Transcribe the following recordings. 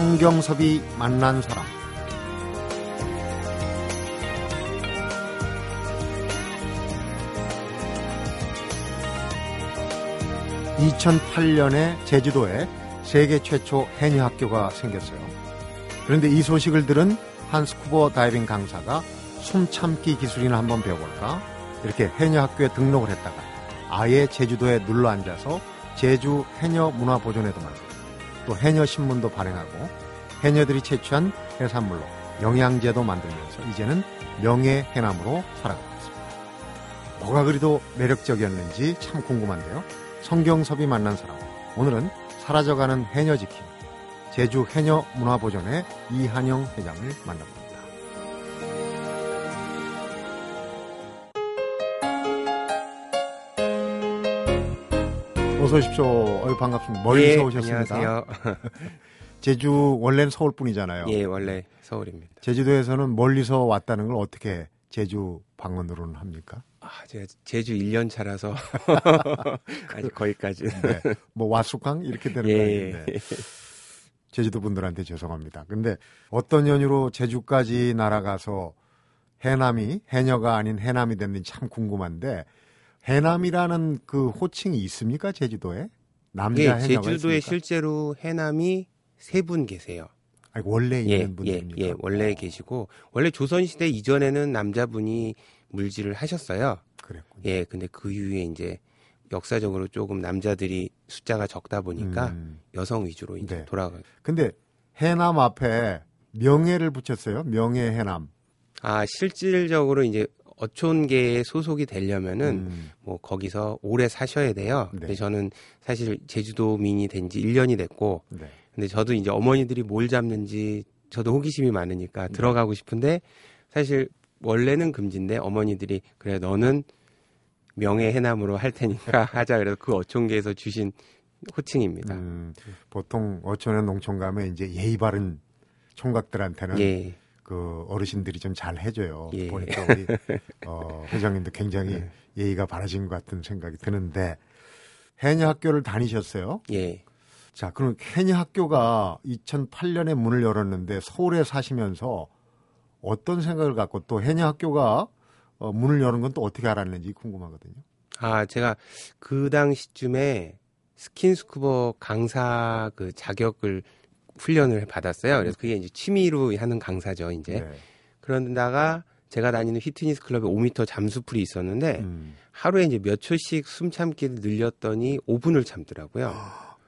성경섭이 만난 사람. (2008년에) 제주도에 세계 최초 해녀 학교가 생겼어요. 그런데 이 소식을 들은 한 스쿠버 다이빙 강사가 숨참기 기술이나 한번 배워볼까? 이렇게 해녀 학교에 등록을 했다가 아예 제주도에 눌러 앉아서 제주 해녀 문화 보존회도 만들고 또 해녀 신문도 발행하고 해녀들이 채취한 해산물로 영양제도 만들면서 이제는 명예 해남으로 살아가고 있습니다. 뭐가 그리도 매력적이었는지 참 궁금한데요. 성경섭이 만난 사람 오늘은 사라져가는 해녀 지킴 제주 해녀 문화 보존회 이한영 회장을 만납니다. 어서 오십시오. 어유 반갑습니다. 멀리서 예, 오셨습니다. 안녕하세요. 제주 원래는 서울 분이잖아요. 예, 원래 서울입니다. 제주도에서는 멀리서 왔다는 걸 어떻게 제주 방언으로는 합니까? 아, 제가 제주 1년 차라서 아직 거기까지. 네. 뭐 와수강 이렇게 되는 예. 거 아닌데. 제주도 분들한테 죄송합니다. 근데 어떤 연유로 제주까지 날아가서 해남이 해녀가 아닌 해남이 됐는지 참 궁금한데 해남이라는 그 호칭이 있습니까 제주도에? 남자 예, 제주도에 있습니까? 실제로 해남이 세 분 계세요. 아니, 원래 예, 있는 예, 분들입니까? 예, 원래 계시고 원래 조선 시대 이전에는 남자분이 물질을 하셨어요. 그랬군요. 예, 근데 그 이후에 이제 역사적으로 조금 남자들이 숫자가 적다 보니까 음. 여성 위주로 이제 네. 돌아가. 근데 해남 앞에 명예를 붙였어요. 명예 해남. 아 실질적으로 이제 어촌계에 소속이 되려면은 음. 뭐 거기서 오래 사셔야 돼요. 네. 근데 저는 사실 제주도민이 된 지 1년이 됐고 네. 근데 저도 이제 어머니들이 뭘 잡는지 저도 호기심이 많으니까 들어가고 싶은데 사실 원래는 금지인데 어머니들이 그래 너는 명예 해남으로 할 테니까 하자 그래서 그 어촌계에서 주신 호칭입니다. 음, 보통 어촌에 농촌 가면 이제 예의 바른 총각들한테는 예. 그 어르신들이 좀 잘 해줘요. 예. 보니까 우리 어, 회장님도 굉장히 네. 예의가 바라진 것 같은 생각이 드는데 해녀 학교를 다니셨어요. 예. 자, 그럼 해녀 학교가 2008년에 문을 열었는데 서울에 사시면서 어떤 생각을 갖고 또 해녀 학교가 어, 문을 여는 건 또 어떻게 알았는지 궁금하거든요. 아, 제가 그 당시쯤에 스킨스쿠버 강사 그 자격을 훈련을 받았어요. 그래서 그게 이제 취미로 하는 강사죠, 이제. 네. 그런다가 제가 다니는 휘트니스 클럽에 5m 잠수풀이 있었는데 음. 하루에 이제 몇 초씩 숨 참기를 늘렸더니 5분을 참더라고요.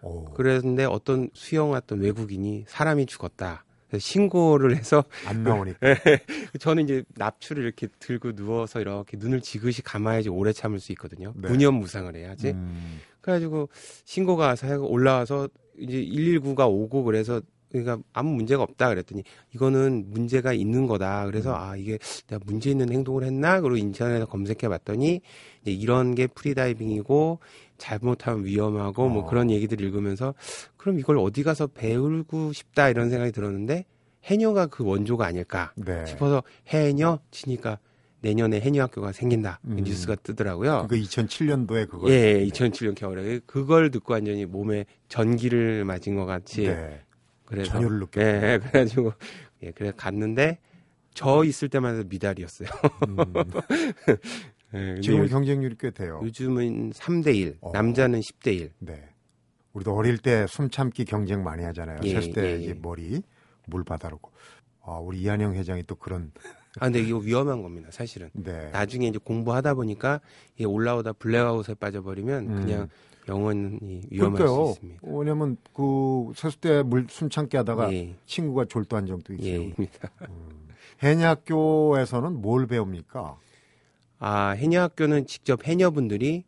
오, 그랬는데 어떤 수영 왔던 외국인이 사람이 죽었다. 그래서 신고를 해서 안 나오니까. 저는 이제 납추를 이렇게 들고 누워서 이렇게 눈을 지그시 감아야지 오래 참을 수 있거든요. 네. 무념 무상을 해야지. 음. 그래가지고 신고가 와서 올라와서 이제 119가 오고 그래서 그러니까 아무 문제가 없다 그랬더니 이거는 문제가 있는 거다. 그래서 아 이게 내가 문제 있는 행동을 했나? 그리고 인터넷에 검색해 봤더니 이런 게 프리다이빙이고 잘못하면 위험하고 뭐 어. 그런 얘기들 읽으면서 그럼 이걸 어디 가서 배우고 싶다 이런 생각이 들었는데 해녀가 그 원조가 아닐까 네. 싶어서 해녀 치니까 내년에 해녀 학교가 생긴다 음. 뉴스가 뜨더라고요. 그 2007년도에 그걸 예, 2007년 겨울에 그걸 듣고 완전히 몸에 전기를 맞은 것 같이 네. 그래서 전율을 느꼈 예, 그래가지고 예, 그래 갔는데 저 있을 때만 해도 미달이었어요. 음. 예, 지금 요, 경쟁률이 꽤 돼요. 요즘은 3대 1, 어. 남자는 10대 1. 네. 우리도 어릴 때 숨참기 경쟁 많이 하잖아요. 예, 셋을 때 예, 예. 머리 물 바다로고. 아, 우리 이한영 회장이 또 그런 아, 근데 이거 위험한 겁니다, 사실은. 네. 나중에 이제 공부하다 보니까 이게 올라오다 블랙아웃에 빠져버리면 음. 그냥 영원히 위험할 그러니까요. 수 있습니다. 왜냐면 그 세수대 물 숨참기 하다가 예, 친구가 졸도한 적도 예, 있어요. 입니다. 해녀학교에서는 뭘 배웁니까? 아, 해녀학교는 직접 해녀분들이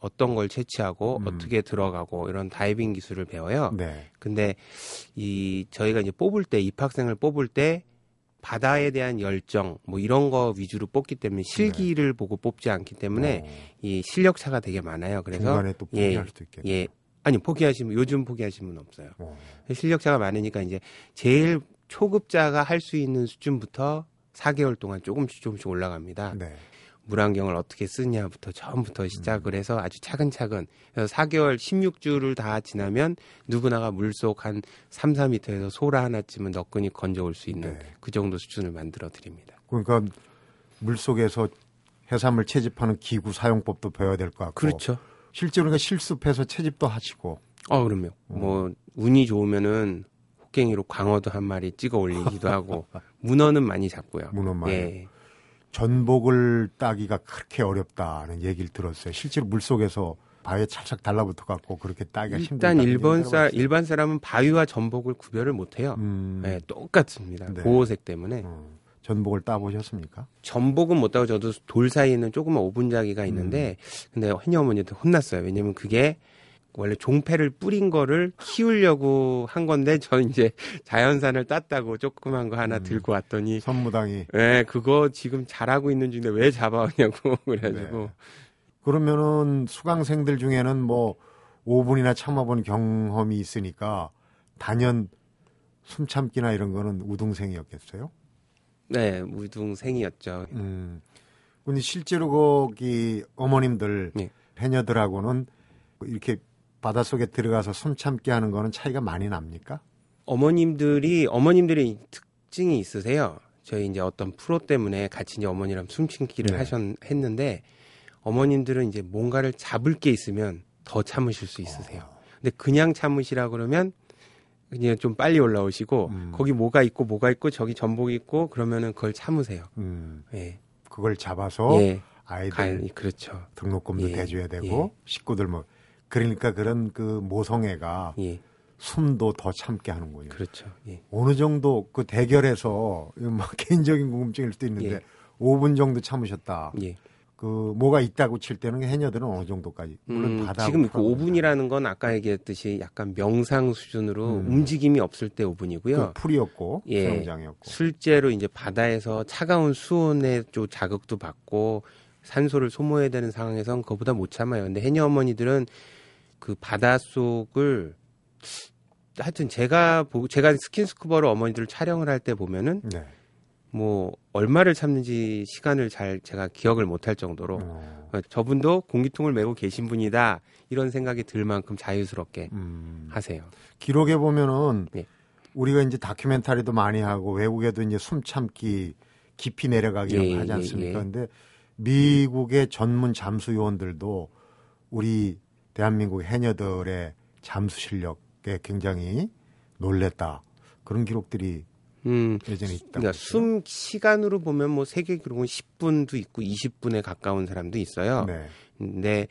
어떤 걸 채취하고 음. 어떻게 들어가고 이런 다이빙 기술을 배워요. 네. 근데 이 저희가 이제 뽑을 때 입학생을 뽑을 때 바다에 대한 열정 뭐 이런 거 위주로 뽑기 때문에 실기를 보고 뽑지 않기 때문에 어, 이 실력 차가 되게 많아요. 그래서 중간에 또 예, 포기할 수도 있겠네요. 예. 아니 포기하시면 요즘 포기하시는 분 없어요. 어, 실력 차가 많으니까 이제 제일 초급자가 할 수 있는 수준부터 4개월 동안 조금씩 조금씩 올라갑니다. 네. 물안경을 어떻게 쓰냐부터 처음부터 시작을 해서 아주 차근차근 그래서 4개월 16주를 다 지나면 누구나가 물속 한 3, 4미터에서 소라 하나쯤은 너끈히 건져올 수 있는 네. 그 정도 수준을 만들어 드립니다. 그러니까 물 속에서 해산물 채집하는 기구 사용법도 배워야 될 것 같고. 그렇죠. 실제로 그러니까 실습해서 채집도 하시고. 어, 그럼요. 뭐 운이 좋으면은 호갱이로 광어도 한 마리 찍어 올리기도 하고 문어는 많이 잡고요. 문어 많이. 예. 전복을 따기가 그렇게 어렵다는 얘기를 들었어요. 실제로 물 속에서 바위에 찰싹 달라붙어 갖고 그렇게 따기가 힘들다. 일단 일본 사 일반 사람은 바위와 전복을 구별을 못 해요. 음, 네, 똑같습니다. 네. 보호색 때문에. 어, 전복을 따 보셨습니까? 전복은 못 따고 저도 돌 사이에는 조그만 오분자기가 있는데 근데 해녀 어머니한테 혼났어요. 왜냐면 그게 원래 종패를 뿌린 거를 키우려고 한 건데 저 이제 자연산을 땄다고 조그만 거 하나 음. 들고 왔더니 선무당이 네, 그거 지금 잘하고 있는 중인데 왜 잡아오냐고 그래가지고 네. 그러면은 수강생들 중에는 뭐 5분이나 참아본 경험이 있으니까 단연 숨참기나 이런 거는 우등생이었겠어요? 네 무등생이었죠. 음. 근데 실제로 거기 어머님들 네. 해녀들하고는 이렇게 바닷속에 들어가서 숨참기 하는 거는 차이가 많이 납니까? 어머님들이 어머님들이 특징이 있으세요. 저희 이제 어떤 프로 때문에 같이 이제 어머니랑 숨참기를 네. 하셨 했는데 어머님들은 이제 뭔가를 잡을 게 있으면 더 참으실 수 있으세요. 근데 그냥 참으시라 그러면 그냥 좀 빨리 올라오시고 음. 거기 뭐가 있고 뭐가 있고 저기 전복이 있고 그러면은 그걸 참으세요. 음. 예. 그걸 잡아서 예. 아이들 가, 그렇죠. 등록금도 예. 대줘야 되고 예. 식구들 뭐 그러니까 그런 그 모성애가 예. 숨도 더 참게 하는군요. 그렇죠. 예. 어느 정도 그 대결에서 막 개인적인 궁금증일 수도 있는데 예. 5분 정도 참으셨다. 예. 그 뭐가 있다고 칠 때는 해녀들은 어느 정도까지 물론 음, 바다 지금 그 5분이라는 건 아까 얘기했듯이 약간 명상 수준으로 음. 움직임이 없을 때 5분이고요. 그 풀이었고 예. 수영장이었고 실제로 이제 바다에서 차가운 수온의 좀 자극도 받고 산소를 소모해야 되는 상황에선 그보다 못 참아요. 근데 해녀 어머니들은 그 바닷속을 하여튼 제가 보 제가 스킨스쿠버로 어머니들을 촬영을 할 때 보면은 네. 뭐 얼마를 참는지 시간을 잘 제가 기억을 못할 정도로 어, 어, 저분도 공기통을 메고 계신 분이다 이런 생각이 들 만큼 자유스럽게 음. 하세요. 기록에 보면은 예. 우리가 이제 다큐멘터리도 많이 하고 외국에도 이제 숨 참기 깊이 내려가기 예, 거 하지 예, 않습니까? 예. 근데 미국의 전문 잠수 요원들도 우리 대한민국 해녀들의 잠수 실력에 굉장히 놀랬다. 그런 기록들이 음, 예전에 있다고. 그러니까. 숨 시간으로 보면 뭐 세계 기록은 10분도 있고 20분에 가까운 사람도 있어요. 네. 근데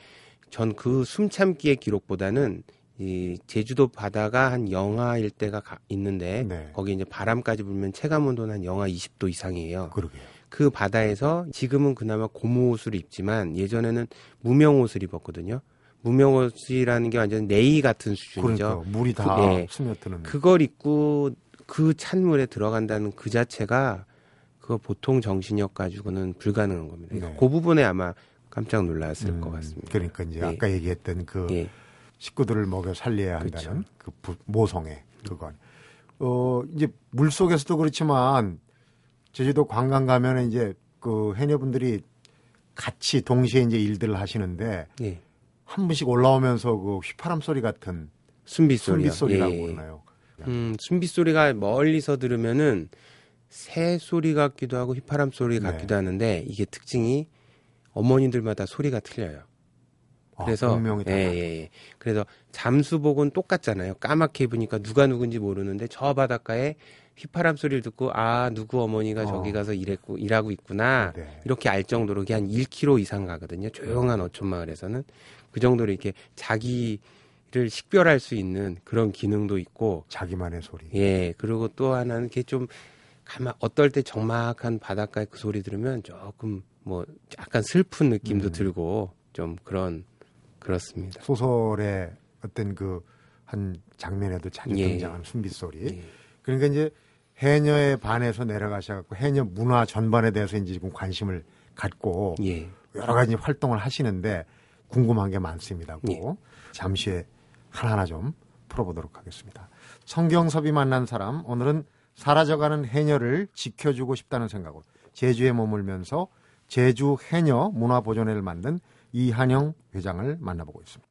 전 그 숨 참기의 기록보다는 이 제주도 바다가 한 영하일 때가 가- 있는데 네. 거기 이제 바람까지 불면 체감 온도는 한 영하 20도 이상이에요. 그러게요. 그 바다에서 지금은 그나마 고무 옷을 입지만 예전에는 무명 옷을 입었거든요. 무명 옷이라는 게 완전 네이 같은 수준이죠. 그러니까 물이 다 그- 예. 스며드는. 그걸 입고 그 찬물에 들어간다는 그 자체가 그거 보통 정신력 가지고는 불가능한 겁니다. 그러니까 네. 그 부분에 아마 깜짝 놀랐을 음, 것 같습니다. 그러니까 이제 예. 아까 얘기했던 그 예, 식구들을 먹여 살려야 그렇죠. 한다는 그 부- 모성애 그건. 어 이제 물 속에서도 그렇지만 제주도 관광 가면은 이제 그 해녀분들이 같이 동시에 이제 일들을 하시는데 예. 한 분씩 올라오면서 그 휘파람 소리 같은 순비. 순비 소리 라고 예, 예. 그러나요? 음, 순비 소리가 멀리서 들으면은 새 소리 같기도 하고 휘파람 소리 네. 같기도 하는데 이게 특징이 어머니들마다 소리가 틀려요. 그래서 아, 분명히 다 예, 예, 예. 그래서 잠수복은 똑같잖아요. 까맣게 입으니까 누가 누군지 모르는데 저 바닷가에 휘파람 소리를 듣고 아 누구 어머니가 어. 저기 가서 일했고 일하고 있구나 네. 이렇게 알 정도로 이게 한 1km 이상 가거든요. 조용한 어촌 마을에서는 그 정도로 이렇게 자기를 식별할 수 있는 그런 기능도 있고 자기만의 소리. 예 그리고 또 하나는 이게 좀 가만 어떨 때 적막한 바닷가의 그 소리 들으면 조금 뭐 약간 슬픈 느낌도 음. 들고 좀 그런 그렇습니다. 소설의 어떤 그 한 장면에도 자주 예. 등장하는 순비 소리. 예. 그러니까 이제 해녀에 반해서 내려가셔갖고 해녀 문화 전반에 대해서 이제 지금 관심을 갖고 예. 여러 가지 활동을 하시는데 궁금한 게 많습니다고 예. 잠시 후에 하나하나 좀 풀어보도록 하겠습니다. 성경섭이 만난 사람 오늘은 사라져가는 해녀를 지켜주고 싶다는 생각으로 제주에 머물면서 제주 해녀 문화보존회를 만든 이한영 회장을 만나보고 있습니다.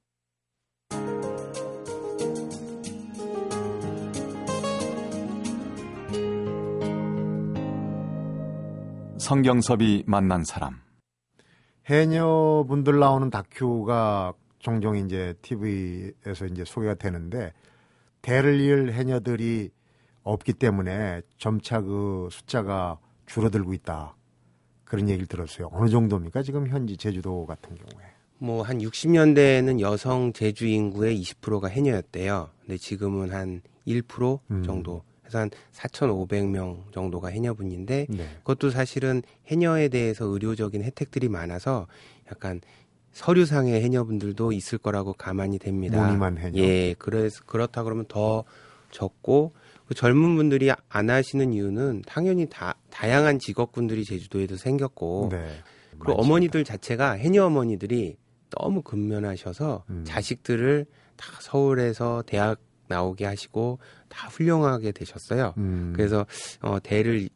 성경섭이 만난 사람. 해녀분들 나오는 다큐가 종종 이제 TV에서 이제 소개가 되는데 대를 이을 해녀들이 없기 때문에 점차 그 숫자가 줄어들고 있다. 그런 얘기를 들었어요. 어느 정도입니까? 지금 현지 제주도 같은 경우에. 뭐 한 60년대에는 여성 제주 인구의 20%가 해녀였대요. 근데 지금은 한1% 음. 정도 해서 한 4,500명 정도가 해녀분인데 네. 그것도 사실은 해녀에 대해서 의료적인 혜택들이 많아서 약간 서류상의 해녀분들도 있을 거라고 가만히 됩니다. 무늬만 해녀. 예, 그래서 그렇다 그러면 더 적고 그 젊은 분들이 안 하시는 이유는 당연히 다 다양한 직업군들이 제주도에도 생겼고 네. 그리고 많습니다. 어머니들 자체가 해녀 어머니들이 너무 근면하셔서 음. 자식들을 다 서울에서 대학 나오게 하시고 다 훌륭하게 되셨어요. 음. 그래서 어 대를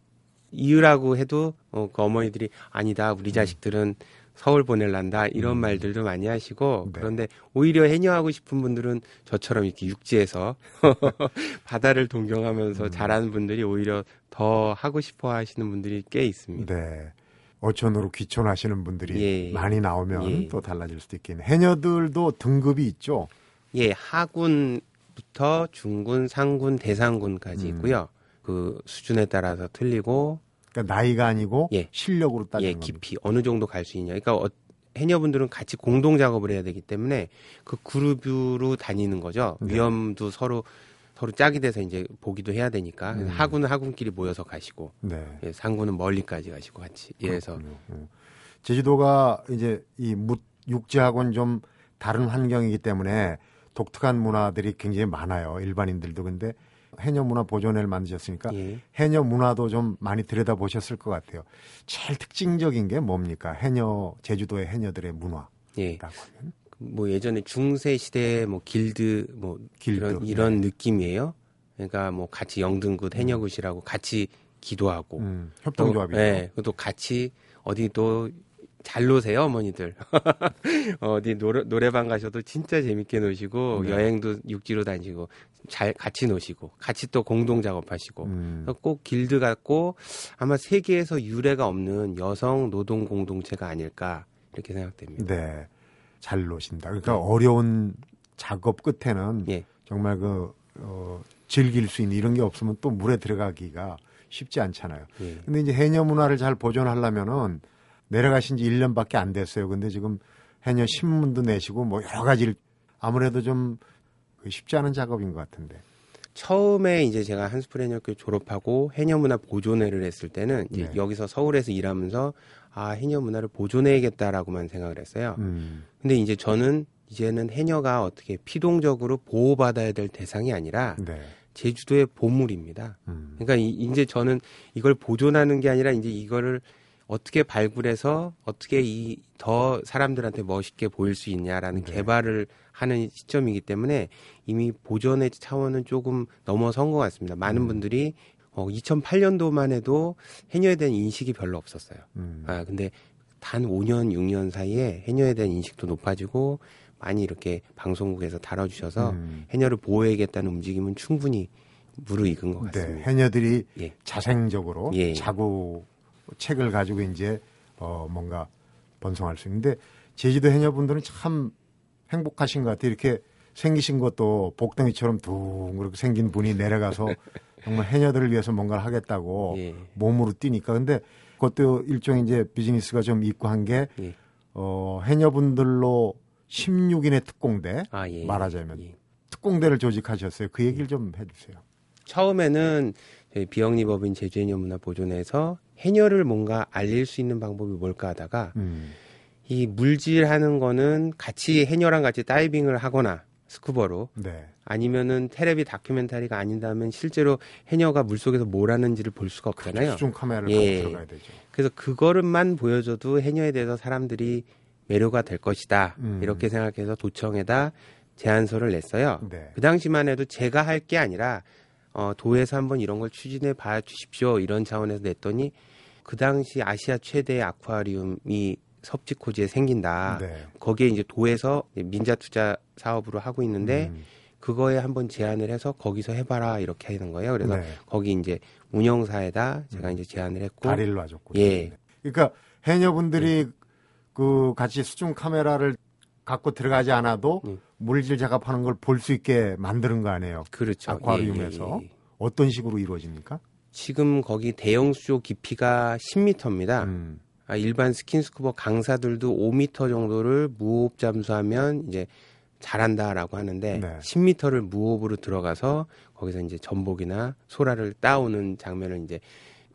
이으라고 해도 어, 그 어머니들이 아니다 우리 자식들은 서울 보낼란다 이런 음. 말들도 많이 하시고 네. 그런데 오히려 해녀하고 싶은 분들은 저처럼 이렇게 육지에서 바다를 동경하면서 음. 잘하는 분들이 오히려 더 하고 싶어 하시는 분들이 꽤 있습니다. 네. 어촌으로 귀촌하시는 분들이 예. 많이 나오면 예. 또 달라질 수도 있겠네. 해녀들도 등급이 있죠. 예, 하군 부터 중군, 상군, 대상군까지 음. 있고요. 그 수준에 따라서 틀리고 그러니까 나이가 아니고 예. 실력으로 따지는 예, 겁니다. 깊이 어느 정도 갈 수 있냐. 그러니까 어, 해녀분들은 같이 공동 작업을 해야 되기 때문에 그 그룹으로 다니는 거죠. 네. 위험도 서로 서로 짝이 돼서 이제 보기도 해야 되니까 음. 하군은 하군끼리 모여서 가시고 네. 예, 상군은 멀리까지 가시고 같이 이래서. 음. 제주도가 이제 이 무- 육지하고는 좀 다른 환경이기 때문에 독특한 문화들이 굉장히 많아요. 일반인들도 근데 해녀 문화 보존회를 만드셨으니까 예. 해녀 문화도 좀 많이 들여다 보셨을 것 같아요. 제일 특징적인 게 뭡니까? 해녀 제주도의 해녀들의 문화라고 예. 하면 뭐 예전에 중세 시대 뭐 길드 뭐 길드, 이런 이런 느낌이에요. 그러니까 뭐 같이 영등굿 해녀굿이라고 같이 기도하고 음, 또, 협동조합이죠. 예, 또 같이 어디 또 잘 노세요 어머니들 어디 노래, 노래방 가셔도 진짜 재밌게 노시고 네. 여행도 육지로 다니시고 잘 같이 노시고 같이 또 공동 작업하시고 음, 꼭 길드 같고 아마 세계에서 유례가 없는 여성 노동 공동체가 아닐까 이렇게 생각됩니다. 네. 잘 노신다. 그러니까 어려운 작업 끝에는 예. 정말 그 어, 즐길 수 있는 이런 게 없으면 또 물에 들어가기가 쉽지 않잖아요. 예. 근데 이제 해녀 문화를 잘 보존하려면은 내려가신 지 1년밖에 안 됐어요. 근데 지금 해녀 신문도 내시고 뭐 여러 가지를 아무래도 좀 쉽지 않은 작업인 것 같은데. 처음에 이제 제가 한스프레 해녀교 졸업하고 해녀문화 보존회를 했을 때는 네. 여기서 서울에서 일하면서 아 해녀 문화를 보존해야겠다라고만 생각을 했어요. 음, 근데 이제 저는 이제는 해녀가 어떻게 피동적으로 보호받아야 될 대상이 아니라 네. 제주도의 보물입니다. 음, 그러니까 이, 이제 저는 이걸 보존하는 게 아니라 이제 이거를 어떻게 발굴해서 어떻게 이 더 사람들한테 멋있게 보일 수 있냐라는 네. 개발을 하는 시점이기 때문에 이미 보존의 차원은 조금 넘어선 것 같습니다. 많은 음. 분들이 어, 2008년도만 해도 해녀에 대한 인식이 별로 없었어요. 음. 아 근데 단 5년 6년 사이에 해녀에 대한 인식도 높아지고 많이 이렇게 방송국에서 다뤄주셔서 음. 해녀를 보호해야겠다는 움직임은 충분히 무르익은 것 네, 같습니다. 해녀들이 예. 자생적으로 예. 자구 책을 가지고 이제 어 뭔가 번성할 수 있는데 제주도 해녀분들은 참 행복하신 것 같아요. 이렇게 생기신 것도 복덩이처럼 둥 그렇게 생긴 분이 내려가서 정말 해녀들을 위해서 뭔가를 하겠다고 예. 몸으로 뛰니까 근데 그것도 일종의 이제 비즈니스가 좀 있고 한게 예. 어, 해녀분들로 16인의 특공대 아, 예. 말하자면 예. 특공대를 조직하셨어요. 그 얘기를 좀 해주세요. 처음에는 저희 비영리법인 제주해녀문화 보존에서 해녀를 뭔가 알릴 수 있는 방법이 뭘까 하다가 음, 이 물질하는 거는 같이 해녀랑 같이 다이빙을 하거나 스쿠버로 네. 아니면은 테레비 다큐멘터리가 아닌다면 실제로 해녀가 물속에서 뭘 하는지를 볼 수가 없잖아요. 수중 카메라를 예. 갖고 들어가야 되죠. 그래서 그거를만 보여줘도 해녀에 대해서 사람들이 매료가 될 것이다. 음. 이렇게 생각해서 도청에다 제안서를 냈어요. 네. 그 당시만 해도 제가 할 게 아니라 어, 도에서 한번 이런 걸 추진해 봐 주십시오. 이런 차원에서 냈더니 그 당시 아시아 최대의 아쿠아리움이 섭지코지에 생긴다. 네. 거기에 이제 도에서 민자 투자 사업으로 하고 있는데 음, 그거에 한번 제안을 해서 거기서 해봐라 이렇게 하는 거예요. 그래서 네. 거기 이제 운영사에다 제가 이제 제안을 했고 다리를 놔줬고. 예. 그러니까 해녀분들이 그 같이 수중 카메라를 갖고 들어가지 않아도 음. 물질 작업하는 걸 볼 수 있게 만드는 거 아니에요. 그렇죠. 아쿠아리움에서 예, 예, 예. 어떤 식으로 이루어집니까? 지금 거기 대형 수조 깊이가 10m입니다. 음, 아, 일반 스킨스쿠버 강사들도 5m 정도를 무호흡 잠수하면 이제 잘한다라고 하는데 네. 10m를 무호흡으로 들어가서 거기서 이제 전복이나 소라를 따오는 장면을 이제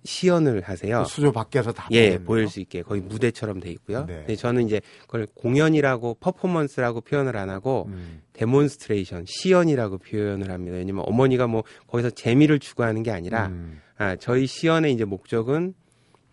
시연을 하세요. 그 수조 밖에서 다 예. 보일 수 있게 거의 무대처럼 돼 있고요. 네. 근데 저는 이제 그걸 공연이라고 퍼포먼스라고 표현을 안 하고 음, demonstration, 시연이라고 표현을 합니다. 왜냐면 어머니가 뭐 거기서 재미를 추구하는 게 아니라 음, 아, 저희 시연의 이제 목적은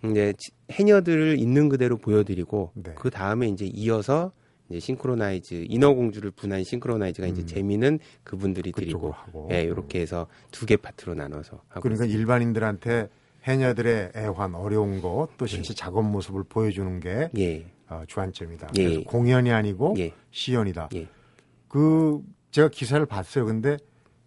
이제 지- 해녀들을 있는 그대로 보여드리고 네. 그 다음에 이제 이어서 이제 싱크로나이즈 인어공주를 분한 싱크로나이즈가 이제 음. 재미는 그분들이 드리고 하고. 예, 이렇게 해서 두 개 파트로 나눠서 하고 그러니까 일반인들한테 해녀들의 애환, 어려운 것, 또 실제 작업 모습을 보여주는 게 예, 어, 주안점이다. 예. 그래서 공연이 아니고 예, 시연이다. 예. 그 제가 기사를 봤어요. 근데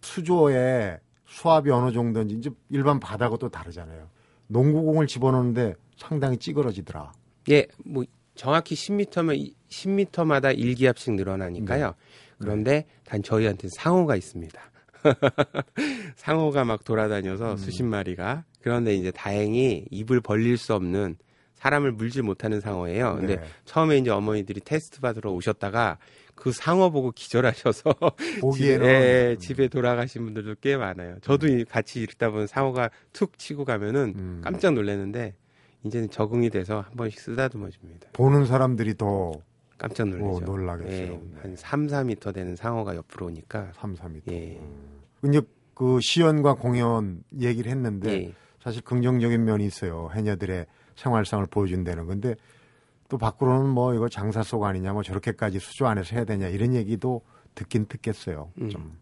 수조에 수압이 어느 정도인지 이제 일반 바다하고 또 다르잖아요. 농구공을 집어넣는데 상당히 찌그러지더라. 예, 뭐 정확히 10m면 10m마다 1기압씩 늘어나니까요. 네. 그런데 단 저희한테 상어가 있습니다. 상어가 막 돌아다녀서 음. 수십 마리가 그런데 이제 다행히 입을 벌릴 수 없는 사람을 물질 못하는 상어예요. 근데 네. 처음에 이제 어머니들이 테스트 받으러 오셨다가 그 상어 보고 기절하셔서 보기에는 집에, 음. 집에 돌아가신 분들도 꽤 많아요. 저도 이- 같이 읽다 보면 상어가 툭 치고 가면은 음. 깜짝 놀랐는데 이제는 적응이 돼서 한 번씩 쓰다듬어 줍니다. 보는 사람들이 더 깜짝 놀라죠. 오, 놀라겠어요. 예, 네. 한 3, 4미터 되는 상어가 옆으로 오니까 3, 4m. 예. 이제 그 시연과 공연 얘기를 했는데 예. 사실 긍정적인 면이 있어요. 해녀들의 생활상을 보여준다는 건데 또 밖으로는 뭐 이거 장사 속 아니냐 뭐 저렇게까지 수조 안에서 해야 되냐 이런 얘기도 듣긴 듣겠어요. 음. 좀.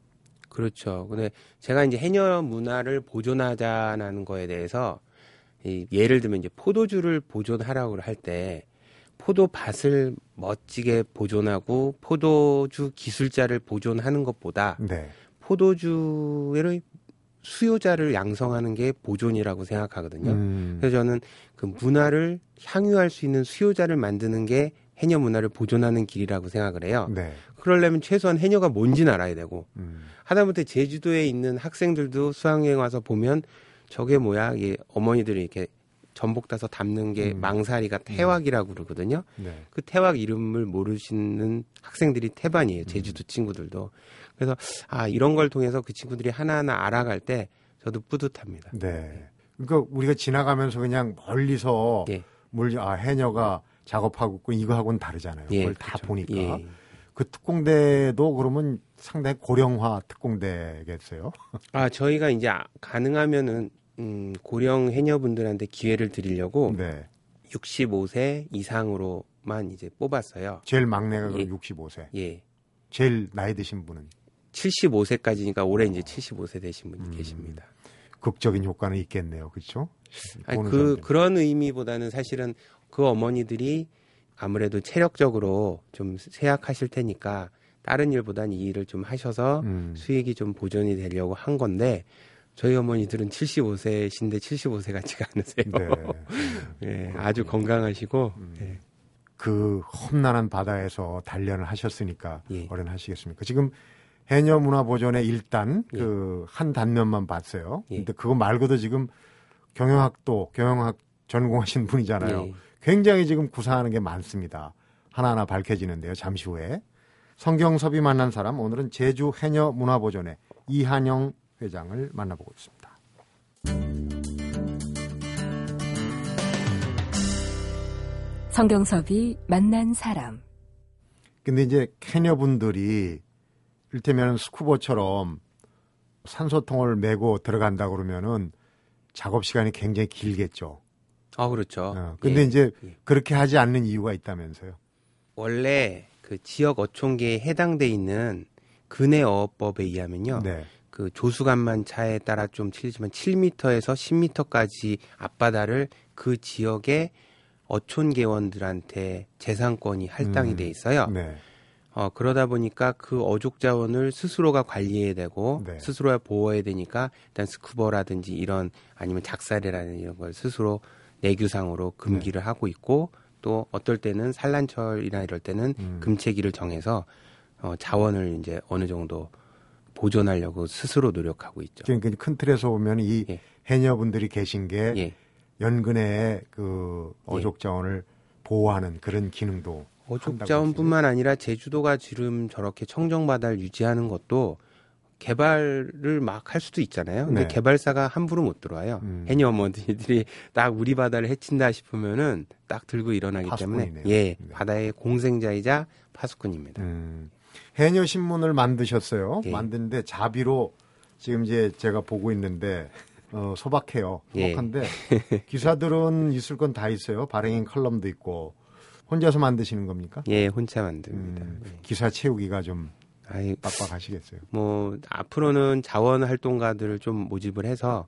그렇죠. 근데 제가 이제 해녀 문화를 보존하자는 거에 대해서 이 예를 들면 이제 포도주를 보존하라고 할 때 포도밭을 멋지게 보존하고 포도주 기술자를 보존하는 것보다 네. 포도주의 수요자를 양성하는 게 보존이라고 생각하거든요. 음. 그래서 저는 그 문화를 향유할 수 있는 수요자를 만드는 게 해녀 문화를 보존하는 길이라고 생각을 해요. 네. 그러려면 최소한 해녀가 뭔지는 알아야 되고 음. 하다못해 제주도에 있는 학생들도 수학여행 와서 보면 저게 뭐야? 이 어머니들이 이렇게 전복 따서 담는 게 음. 망사리가 태왁이라고 그러거든요. 네. 그 태왁 이름을 모르시는 학생들이 태반이에요. 제주도 친구들도. 그래서 아 이런 걸 통해서 그 친구들이 하나하나 알아갈 때 저도 뿌듯합니다. 네. 그러니까 우리가 지나가면서 그냥 멀리서 예. 물, 아, 해녀가 작업하고 있고 이거하고는 다르잖아요. 예, 그걸 다 그렇죠. 보니까. 예. 그 특공대도 그러면 상당히 고령화 특공대겠어요. 아 저희가 이제 아- 가능하면은 음, 고령 해녀분들한테 기회를 드리려고 네. 65세 이상으로만 이제 뽑았어요. 제일 막내가 그럼 예. 65세. 예. 제일 나이 드신 분은 75세까지니까 올해 이제 75세 되신 분이 음. 계십니다. 극적인 효과는 있겠네요. 그렇죠? 아니, 그 사람들. 그런 의미보다는 사실은 그 어머니들이 아무래도 체력적으로 좀 쇠약하실 테니까 다른 일보단 이 일을 좀 하셔서 음. 수익이 좀 보존이 되려고 한 건데 저희 어머니들은 75세신데 75세 같지가 않으세요. 네. 예, 아주 건강하시고 음. 예. 그 험난한 바다에서 단련을 하셨으니까 예. 어련하시겠습니까? 지금 해녀 문화 보존의 일단 예. 그한 단면만 봤어요. 예. 근데 그거 말고도 지금 경영학도 경영학 전공하신 분이잖아요. 예. 굉장히 지금 구사하는 게 많습니다. 하나하나 밝혀지는데요. 잠시 후에 성경섭이 만난 사람 오늘은 제주 해녀 문화 보존의 이한영 회장을 만나보고 있습니다. 성경섭이 만난 사람. 근데 이제 캐녀분들이 일테면 스쿠버처럼 산소통을 메고 들어간다 그러면은 작업 시간이 굉장히 길겠죠. 아 그렇죠. 어, 근데 예. 이제 예. 그렇게 하지 않는 이유가 있다면서요. 원래 그 지역 어촌계에 해당돼 있는 근해 어업법에 의하면요. 네. 그 조수간만 차에 따라 좀 틀리지만 7m에서 10m까지 앞바다를 그 지역의 어촌 개원들한테 재산권이 할당이 음. 돼 있어요. 네. 어, 그러다 보니까 그 어족 자원을 스스로가 관리해야 되고 네. 스스로가 보호해야 되니까 일단 스쿠버라든지 이런 아니면 작살이라는 이런 걸 스스로 내규상으로 금기를 네. 하고 있고 또 어떨 때는 산란철이나 이럴 때는 음. 금체기를 정해서 어, 자원을 이제 어느 정도 보존하려고 스스로 노력하고 있죠. 그러니까 큰 틀에서 보면 이 예. 해녀분들이 계신 게 예. 연근의 그 어족 자원을 보호하는 그런 기능도 어족 한다고 자원뿐만 아니라 제주도가 지금 저렇게 청정 바다를 유지하는 것도 개발을 막 할 수도 있잖아요. 근데 네. 개발사가 함부로 못 들어와요. 음. 해녀 어머니들이 딱 우리 바다를 해친다 싶으면은 딱 들고 일어나기 때문에 파수꾼이네요. 예 네. 바다의 공생자이자 파수꾼입니다. 음, 해녀 신문을 만드셨어요. 예. 만드는데 자비로 지금 이제 제가 보고 있는데 어, 소박해요. 예. 소박한데 기사들은 있을 건 다 있어요. 발행인 컬럼도 있고 혼자서 만드시는 겁니까? 예 혼자 만듭니다. 음, 예. 기사 채우기가 좀 아이 빡빡하시겠어요. 뭐 앞으로는 자원 활동가들을 좀 모집을 해서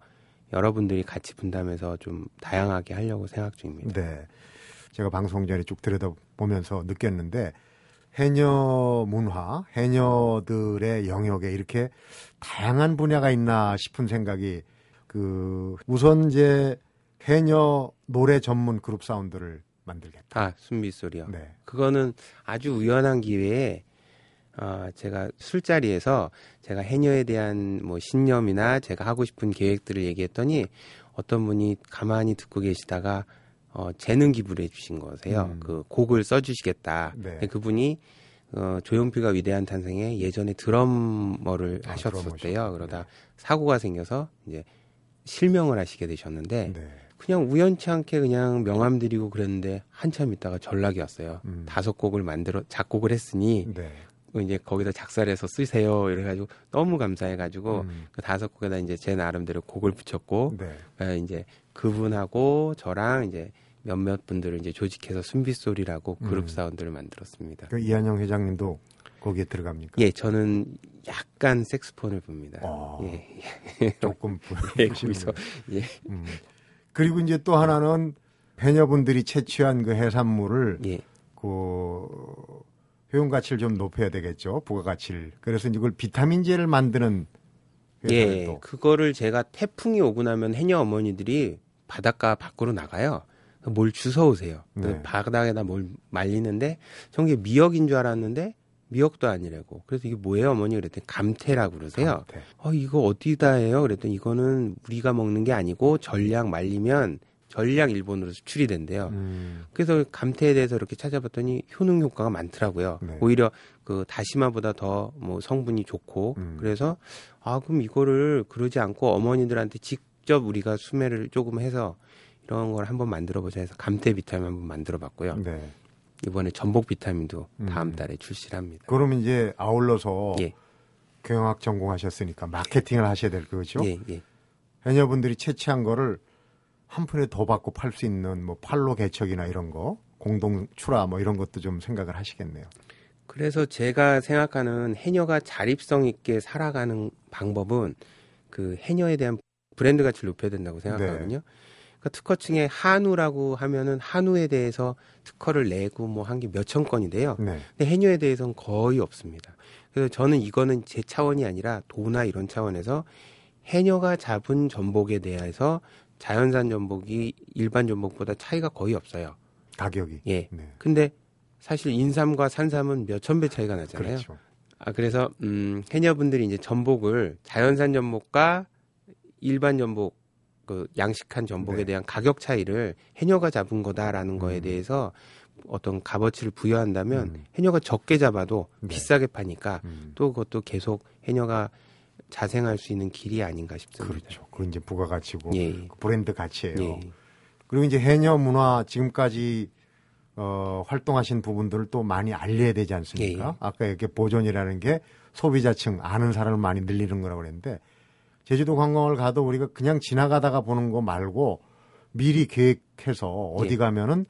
여러분들이 같이 분담해서 좀 다양하게 하려고 생각 중입니다. 네. 제가 방송 전에 쭉 들여다보면서 느꼈는데 해녀 문화, 해녀들의 영역에 이렇게 다양한 분야가 있나 싶은 생각이 그 우선 이제 해녀 노래 전문 그룹 사운드를 만들겠다. 아 순비 소리요. 네. 그거는 아주 우연한 기회에 아, 제가 술자리에서 제가 해녀에 대한 뭐 신념이나 제가 하고 싶은 계획들을 얘기했더니 어떤 분이 가만히 듣고 계시다가 어, 재능 기부를 해주신 거세요. 음. 그 곡을 써주시겠다. 네. 그분이 어, 조용필과 위대한 탄생에 예전에 드러머를 아, 하셨었대요. 드러머셨군요. 그러다 사고가 생겨서 이제 실명을 하시게 되셨는데 네. 그냥 우연치 않게 그냥 명함 드리고 그랬는데 한참 있다가 전락이 왔어요. 음. 다섯 곡을 만들어 작곡을 했으니 네. 이제 거기다 작사해서 쓰세요. 이래가지고 너무 감사해가지고 음. 그 다섯 곡에다 이제 제 나름대로 곡을 붙였고 네. 에, 이제 그분하고 저랑 이제 몇몇 분들을 이제 조직해서 순빗소리라고 그룹 음. 사운드를 만들었습니다. 그 이한영 회장님도 거기에 들어갑니까? 예, 저는 약간 색스폰을 봅니다. 어. 예, 조금 예, 거기서 예, 음. 그리고 이제 또 하나는 해녀분들이 채취한 그 해산물을 예, 그 효용 가치를 좀 높여야 되겠죠. 부가 가치를. 그래서 이걸 비타민제를 만드는 예, 그거를 제가 태풍이 오고 나면 해녀 어머니들이 바닷가 밖으로 나가요. 뭘 주워 오세요. 그 네. 바닥에다 뭘 말리는데 저게 미역인 줄 알았는데 미역도 아니라고. 그래서 이게 뭐예요, 어머니? 그랬더니 감태라고 그러세요. 감태. 어, 이거 어디다 해요? 그랬더니 이거는 우리가 먹는 게 아니고 전량 말리면 전량 일본으로 수출이 된대요. 음, 그래서 감태에 대해서 이렇게 찾아봤더니 효능 효과가 많더라고요. 네. 오히려 그 다시마보다 더 뭐 성분이 좋고 음. 그래서 아 그럼 이거를 그러지 않고 어머니들한테 직접 우리가 수매를 조금 해서 이런 걸 한번 만들어 보자 해서 감태 비타민 한번 만들어 봤고요. 네. 이번에 전복 비타민도 음. 다음 달에 출시를 합니다. 그러면 이제 아울러서 예. 경영학 전공하셨으니까 마케팅을 하셔야 될 거죠. 예, 예. 해녀분들이 채취한 거를 한 푼에 더 받고 팔 수 있는 뭐 팔로 개척이나 이런 거 공동 출하 뭐 이런 것도 좀 생각을 하시겠네요. 그래서 제가 생각하는 해녀가 자립성 있게 살아가는 방법은 그 해녀에 대한 브랜드 가치를 높여야 된다고 생각하거든요. 그러니까 특허층에 한우라고 하면은 한우에 대해서 특허를 내고 뭐 한 게 몇천 건이 돼요. 네. 근데 해녀에 대해서는 거의 없습니다. 그래서 저는 이거는 제 차원이 아니라 도나 이런 차원에서 해녀가 잡은 전복에 대해서 자연산 전복이 일반 전복보다 차이가 거의 없어요. 가격이. 예. 네. 근데 사실 인삼과 산삼은 몇천 배 차이가 나잖아요. 그렇죠. 아 그래서 음 해녀분들이 이제 전복을 자연산 전복과 일반 전복 그 양식한 전복에 네. 대한 가격 차이를 해녀가 잡은 거다라는 거에 음. 대해서 어떤 값어치를 부여한다면 음. 해녀가 적게 잡아도 네. 비싸게 파니까 음. 또 그것도 계속 해녀가 자생할 수 있는 길이 아닌가 싶습니다. 그렇죠. 그 이제 부가가치고 예. 그 브랜드 가치예요. 예. 그리고 이제 해녀 문화 지금까지 어, 활동하신 부분들을 또 많이 알려야 되지 않습니까? 예, 예. 아까 이렇게 보존이라는 게 소비자층 아는 사람을 많이 늘리는 거라고 그랬는데 제주도 관광을 가도 우리가 그냥 지나가다가 보는 거 말고 미리 계획해서 어디 예. 가면은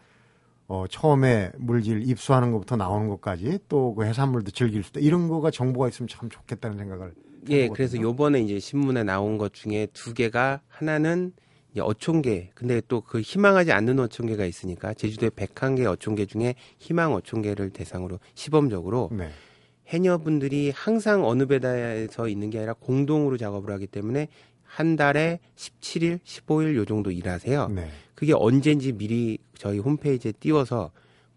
어, 처음에 물질 입수하는 것부터 나오는 것까지 또 그 해산물도 즐길 수 있다. 이런 거가 정보가 있으면 참 좋겠다는 생각을 예. 그래서 요번에 이제 신문에 나온 것 중에 두 개가 하나는 이제 어촌계 근데 또 그 희망하지 않는 어촌계가 있으니까 제주도에 101개 어촌계 중에 희망 어촌계를 대상으로 시범적으로 네. 해녀분들이 항상 어느 배다에서 있는 게 아니라 공동으로 작업을 하기 때문에 한 달에 17일, 15일 요 정도 일하세요. 네. 그게 언제인지 미리 저희 홈페이지에 띄워서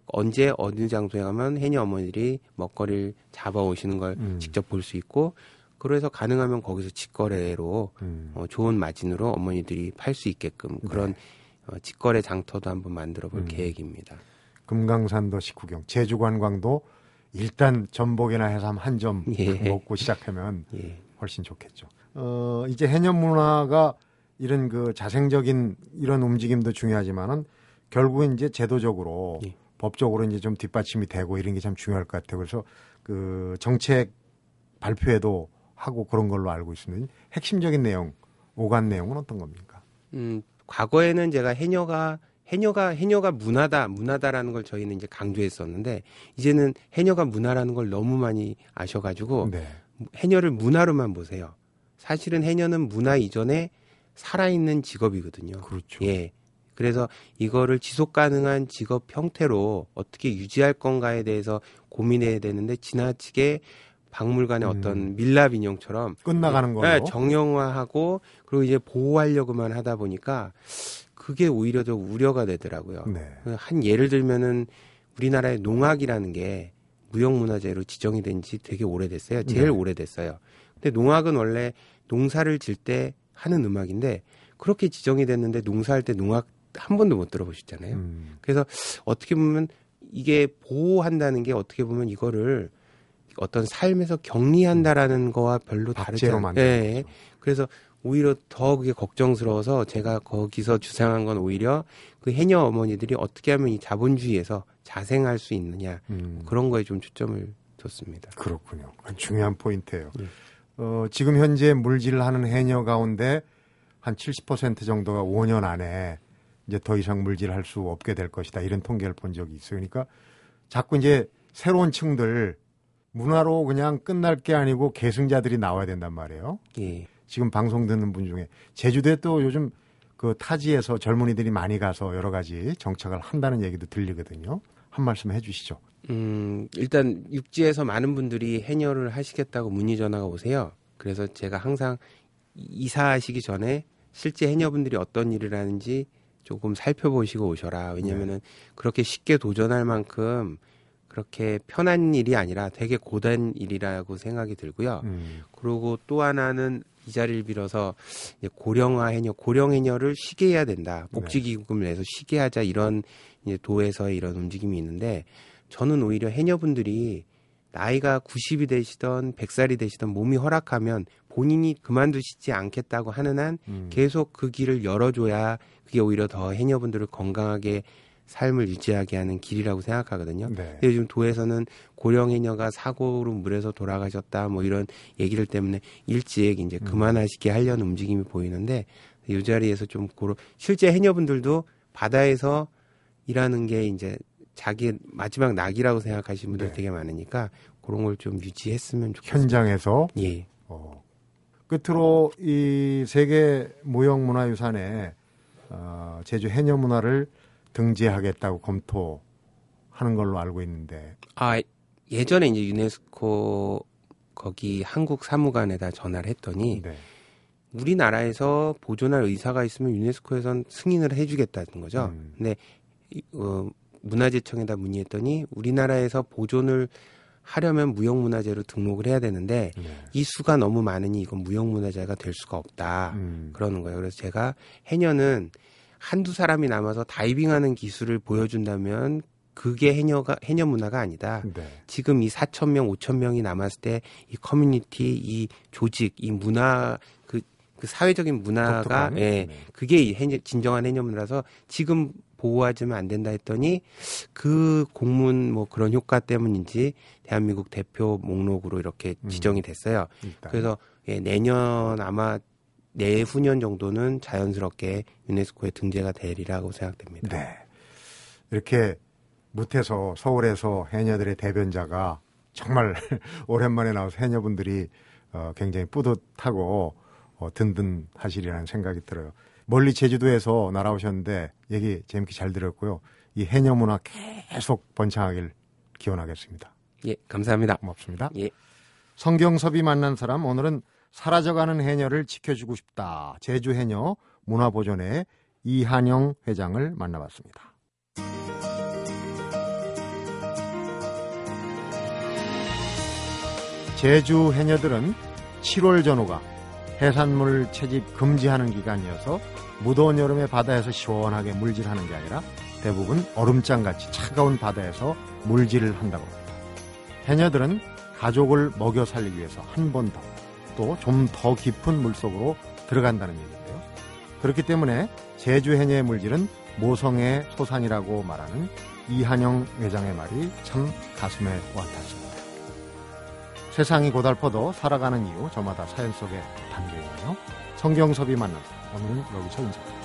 언제 어느 장소에 가면 해녀 어머니들이 먹거리를 잡아 오시는 걸 음. 직접 볼 수 있고 그래서 가능하면 거기서 직거래로 음. 어, 좋은 마진으로 어머니들이 팔 수 있게끔 그런 어, 직거래 장터도 한번 만들어 볼 음. 계획입니다. 금강산도 식후경, 제주 관광도 일단 전복이나 해삼 한점 예. 먹고 시작하면 예. 훨씬 좋겠죠. 어, 이제 해녀 문화가 이런 그 자생적인 이런 움직임도 중요하지만은 결국은 이제 제도적으로 예. 법적으로 이제 좀 뒷받침이 되고 이런 게 참 중요할 것 같아요. 그래서 그 정책 발표회도 하고 그런 걸로 알고 있습니다. 핵심적인 내용, 오간 내용은 어떤 겁니까? 음, 과거에는 제가 해녀가 해녀가 해녀가 문화다 문화다라는 걸 저희는 이제 강조했었는데 이제는 해녀가 문화라는 걸 너무 많이 아셔가지고 네. 해녀를 문화로만 보세요. 사실은 해녀는 문화 이전에 살아있는 직업이거든요. 그렇죠. 예. 그래서 이거를 지속 가능한 직업 형태로 어떻게 유지할 건가에 대해서 고민해야 되는데 지나치게 박물관의 음. 어떤 밀랍 인형처럼 끝나가는. 네, 정형화하고 그리고 이제 보호하려고만 하다 보니까 그게 오히려 더 우려가 되더라고요. 네. 한 예를 들면은 우리나라의 농악이라는 게 무형문화재로 지정이 된 지 되게 오래됐어요. 제일 네. 오래됐어요. 근데 농악은 원래 농사를 질 때 하는 음악인데 그렇게 지정이 됐는데 농사할 때 농악 한 번도 못 들어보셨잖아요. 음. 그래서 어떻게 보면 이게 보호한다는 게 어떻게 보면 이거를 어떤 삶에서 격리한다라는 거와 별로 다르지 않- 예. 그래서 오히려 더 그게 걱정스러워서 제가 거기서 주장한 건 오히려 그 해녀 어머니들이 어떻게 하면 이 자본주의에서 자생할 수 있느냐 음. 그런 거에 좀 초점을 뒀습니다. 그렇군요. 중요한 포인트예요. 예. 어, 지금 현재 물질을 하는 해녀 가운데 한 70% 정도가 5년 안에 이제 더 이상 물질할 수 없게 될 것이다. 이런 통계를 본 적이 있어요. 그러니까 자꾸 이제 새로운 층들 문화로 그냥 끝날 게 아니고 계승자들이 나와야 된단 말이에요. 예. 지금 방송 듣는 분 중에 제주도에 또 요즘 그 타지에서 젊은이들이 많이 가서 여러 가지 정착을 한다는 얘기도 들리거든요. 한 말씀 해주시죠. 음, 일단 육지에서 많은 분들이 해녀를 하시겠다고 문의 전화가 오세요. 그래서 제가 항상 이사하시기 전에 실제 해녀분들이 어떤 일을 하는지 조금 살펴보시고 오셔라. 왜냐면은 그렇게 쉽게 도전할 만큼 그렇게 편한 일이 아니라 되게 고된 일이라고 생각이 들고요. 음, 그리고 또 하나는 이 자리를 빌어서 고령화 해녀, 고령 해녀를 쉬게 해야 된다. 복지기금을 내서 쉬게 하자 이런 이제 도에서의 이런 움직임이 있는데 저는 오히려 해녀분들이 나이가 90이 되시던 100살이 되시던 몸이 허락하면 본인이 그만두시지 않겠다고 하는 한 음. 계속 그 길을 열어줘야 그게 오히려 더 해녀분들을 건강하게 삶을 유지하게 하는 길이라고 생각하거든요. 네. 근데 요즘 도에서는 고령 해녀가 사고로 물에서 돌아가셨다 뭐 이런 얘기를 때문에 일찍 이제 그만하시게 하려는 움직임이 보이는데 이 자리에서 좀 고로 실제 해녀분들도 바다에서 일하는 게 이제 자기 마지막 낙이라고 생각하시는 분들 네. 되게 많으니까 그런 걸 좀 유지했으면 좋겠어요. 현장에서 예. 어, 끝으로 이 세계 무형문화유산에 어, 제주 해녀 문화를 등재하겠다고 검토하는 걸로 알고 있는데 아 예전에 이제 유네스코 거기 한국 사무관에다 전화를 했더니 네. 우리나라에서 보존할 의사가 있으면 유네스코에선 승인을 해주겠다는 거죠. 음. 근데 이- 어, 문화재청에다 문의했더니 우리나라에서 보존을 하려면 무형문화재로 등록을 해야 되는데 네. 이 수가 너무 많으니 이건 무형문화재가 될 수가 없다. 음. 그러는 거예요. 그래서 제가 해녀는 한두 사람이 남아서 다이빙하는 기술을 보여준다면 그게 해녀가 해녀 문화가 아니다. 네. 지금 이 4천 명, 5천 명이 남았을 때 이 커뮤니티, 이 조직, 이 문화 그, 그 사회적인 문화가? 예, 네. 그게 이 해녀, 진정한 해녀 문화라서 지금 보호하지면 안 된다 했더니 그 공문 뭐 그런 효과 때문인지 대한민국 대표 목록으로 이렇게 음. 지정이 됐어요. 일단. 그래서 예, 내년 아마 내후년 정도는 자연스럽게 유네스코에 등재가 되리라고 생각됩니다. 네. 이렇게 무태서 서울에서 해녀들의 대변자가 정말 오랜만에 나와서 해녀분들이 어, 굉장히 뿌듯하고 어, 든든하시리라는 생각이 들어요. 멀리 제주도에서 날아오셨는데 얘기 재밌게 잘 들었고요. 이 해녀 문화 계속 번창하길 기원하겠습니다. 예, 감사합니다. 고맙습니다. 예. 성경섭이 만난 사람 오늘은 사라져가는 해녀를 지켜주고 싶다. 제주 해녀 문화보존회 이한영 회장을 만나봤습니다. 제주 해녀들은 7월 전후가 해산물 채집 금지하는 기간이어서 무더운 여름에 바다에서 시원하게 물질하는 게 아니라 대부분 얼음장같이 차가운 바다에서 물질을 한다고 합니다. 해녀들은 가족을 먹여 살리기 위해서 한 번 더, 또 좀 더 깊은 물속으로 들어간다는 얘기인데요. 그렇기 때문에 제주 해녀의 물질은 모성의 소산이라고 말하는 이한영 회장의 말이 참 가슴에 와닿습니다. 세상이 고달퍼도 살아가는 이유 저마다 사연 속에 담겨 있네요. 성경섭이 만나서 오늘은 여기서 인사드립니다.